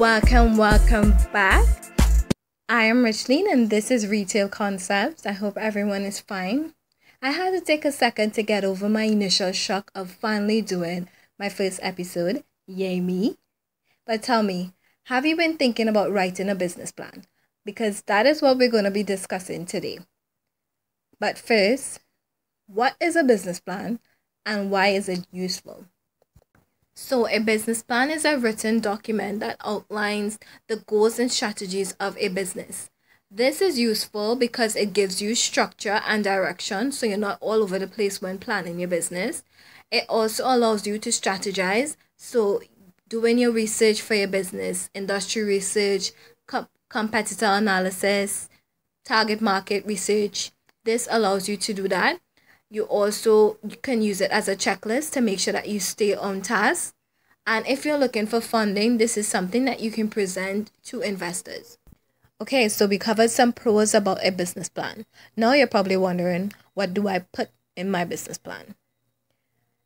Welcome, welcome back. I am Richleen and this is Retail Concepts. I hope everyone is fine. I had to take a second to get over my initial shock of finally doing my first episode. Yay, me. But tell me, have you been thinking about writing a business plan? Because that is what we're going to be discussing today. But first, what is a business plan and why is it useful? So, a business plan is a written document that outlines the goals and strategies of a business. This is useful because it gives you structure and direction so you're not all over the place when planning your business. It also allows you to strategize. So, doing your research for your business, industry research, com- competitor analysis, target market research, this allows you to do that you also can use it as a checklist to make sure that you stay on task. And if you're looking for funding this is something that you can present to investors. Okay so we covered some pros about a business plan. Now you're probably wondering what do i put in my business plan?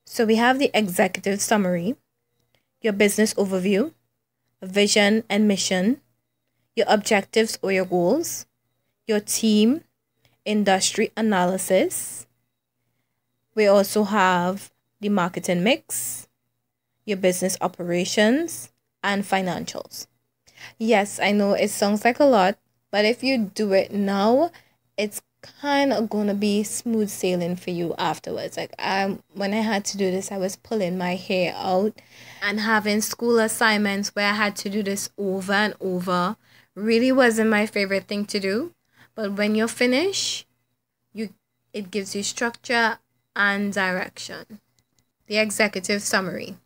So we have the executive summary your business overview vision and mission your objectives or your goals your team industry analysis we also have the marketing mix, your business operations, and financials. Yes, I know it sounds like a lot, but if you do it now, it's kind of going to be smooth sailing for you afterwards. Like um when I had to do this, I was pulling my hair out and having school assignments where I had to do this over and over really wasn't my favorite thing to do. But when you're finished, you it gives you structure and direction. The executive summary.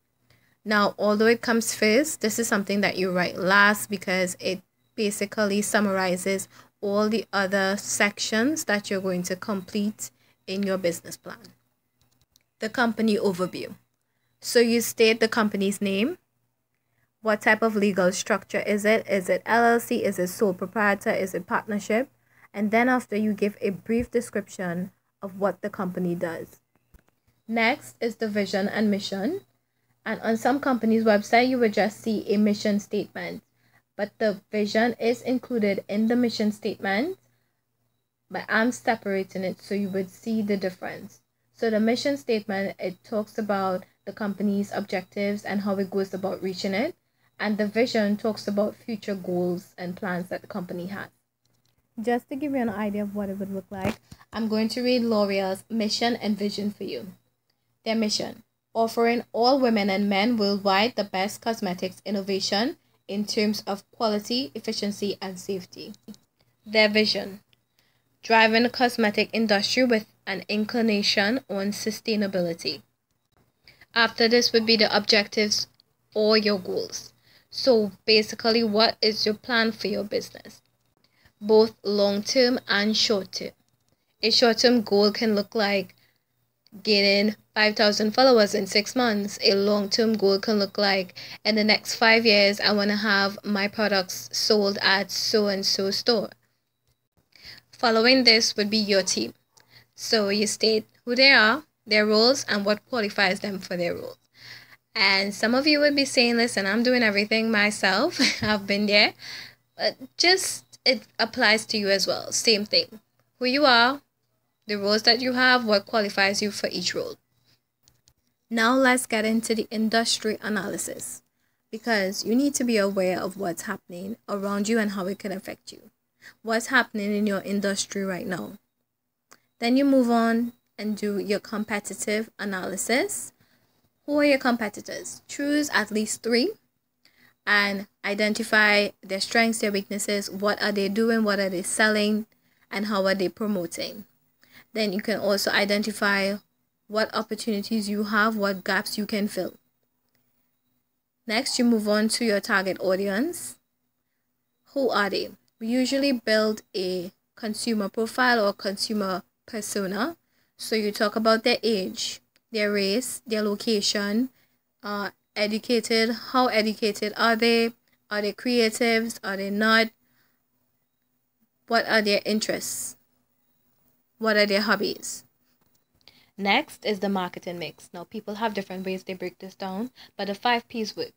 Now, although it comes first, this is something that you write last because it basically summarizes all the other sections that you're going to complete in your business plan. The company overview. So you state the company's name. What type of legal structure is it? Is it LLC? Is it sole proprietor? Is it partnership? And then after you give a brief description of what the company does. Next is the vision and mission. And on some companies' website, you will just see a mission statement. But the vision is included in the mission statement. But I'm separating it so you would see the difference. So the mission statement, it talks about the company's objectives and how it goes about reaching it. And the vision talks about future goals and plans that the company has. Just to give you an idea of what it would look like, I'm going to read L'Oreal's mission and vision for you. Their mission offering all women and men worldwide the best cosmetics innovation in terms of quality, efficiency, and safety. Their vision driving the cosmetic industry with an inclination on sustainability. After this would be the objectives or your goals. So basically, what is your plan for your business? Both long term and short term. A short term goal can look like gaining 5,000 followers in six months. A long term goal can look like in the next five years, I want to have my products sold at so and so store. Following this would be your team. So you state who they are, their roles, and what qualifies them for their role. And some of you would be saying, listen, I'm doing everything myself. I've been there. But just it applies to you as well. Same thing. Who you are, the roles that you have, what qualifies you for each role. Now let's get into the industry analysis because you need to be aware of what's happening around you and how it can affect you. What's happening in your industry right now. Then you move on and do your competitive analysis. Who are your competitors? Choose at least three and identify their strengths, their weaknesses, what are they doing, what are they selling, and how are they promoting. Then you can also identify what opportunities you have, what gaps you can fill. Next, you move on to your target audience. Who are they? We usually build a consumer profile or consumer persona. So you talk about their age, their race, their location, uh, educated how educated are they are they creatives are they not what are their interests what are their hobbies next is the marketing mix now people have different ways they break this down but the five p's work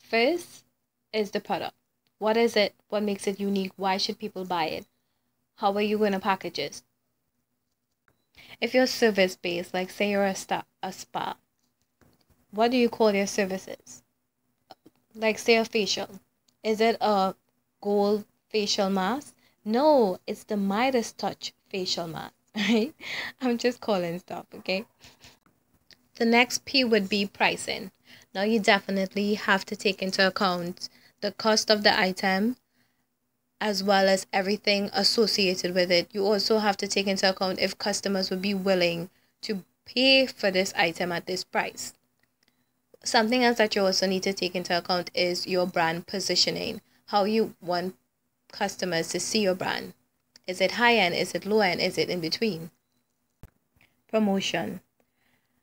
first is the product? What is it? What makes it unique? Why should people buy it? How are you going to package it? If you're service based, like say you're a, a spa, what do you call your services? Like say a facial. Is it a gold facial mask? No, it's the Midas Touch facial mask, right? I'm just calling stuff, okay? The next P would be pricing. Now you definitely have to take into account the cost of the item as well as everything associated with it. You also have to take into account if customers would be willing to pay for this item at this price. Something else that you also need to take into account is your brand positioning, how you want customers to see your brand. Is it high end? Is it low end? Is it in between? Promotion.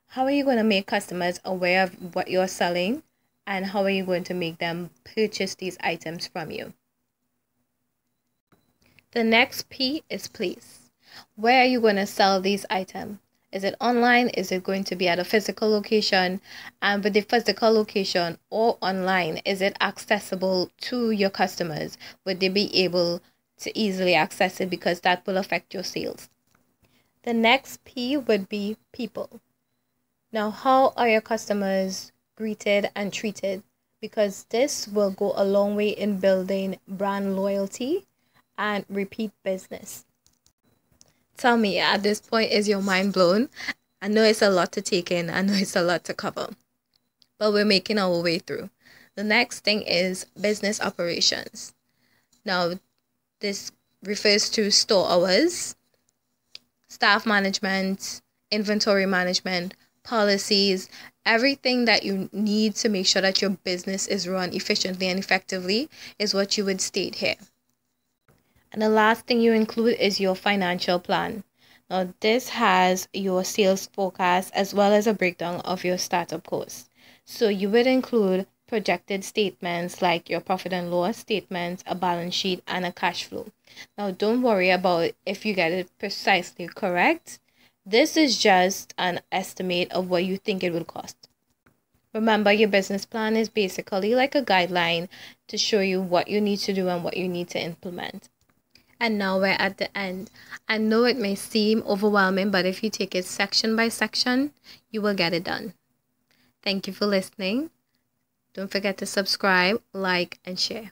How are you going to make customers aware of what you're selling and how are you going to make them purchase these items from you? The next P is place. Where are you going to sell these items? Is it online? Is it going to be at a physical location? Um, and with the physical location or online, is it accessible to your customers? Would they be able to easily access it because that will affect your sales? The next P would be people. Now, how are your customers greeted and treated? Because this will go a long way in building brand loyalty and repeat business. Tell me, at this point, is your mind blown? I know it's a lot to take in, I know it's a lot to cover, but we're making our way through. The next thing is business operations. Now, this refers to store hours, staff management, inventory management, policies, everything that you need to make sure that your business is run efficiently and effectively is what you would state here. And the last thing you include is your financial plan. Now, this has your sales forecast as well as a breakdown of your startup costs. So, you would include projected statements like your profit and loss statements, a balance sheet, and a cash flow. Now, don't worry about if you get it precisely correct. This is just an estimate of what you think it will cost. Remember, your business plan is basically like a guideline to show you what you need to do and what you need to implement. And now we're at the end. I know it may seem overwhelming, but if you take it section by section, you will get it done. Thank you for listening. Don't forget to subscribe, like, and share.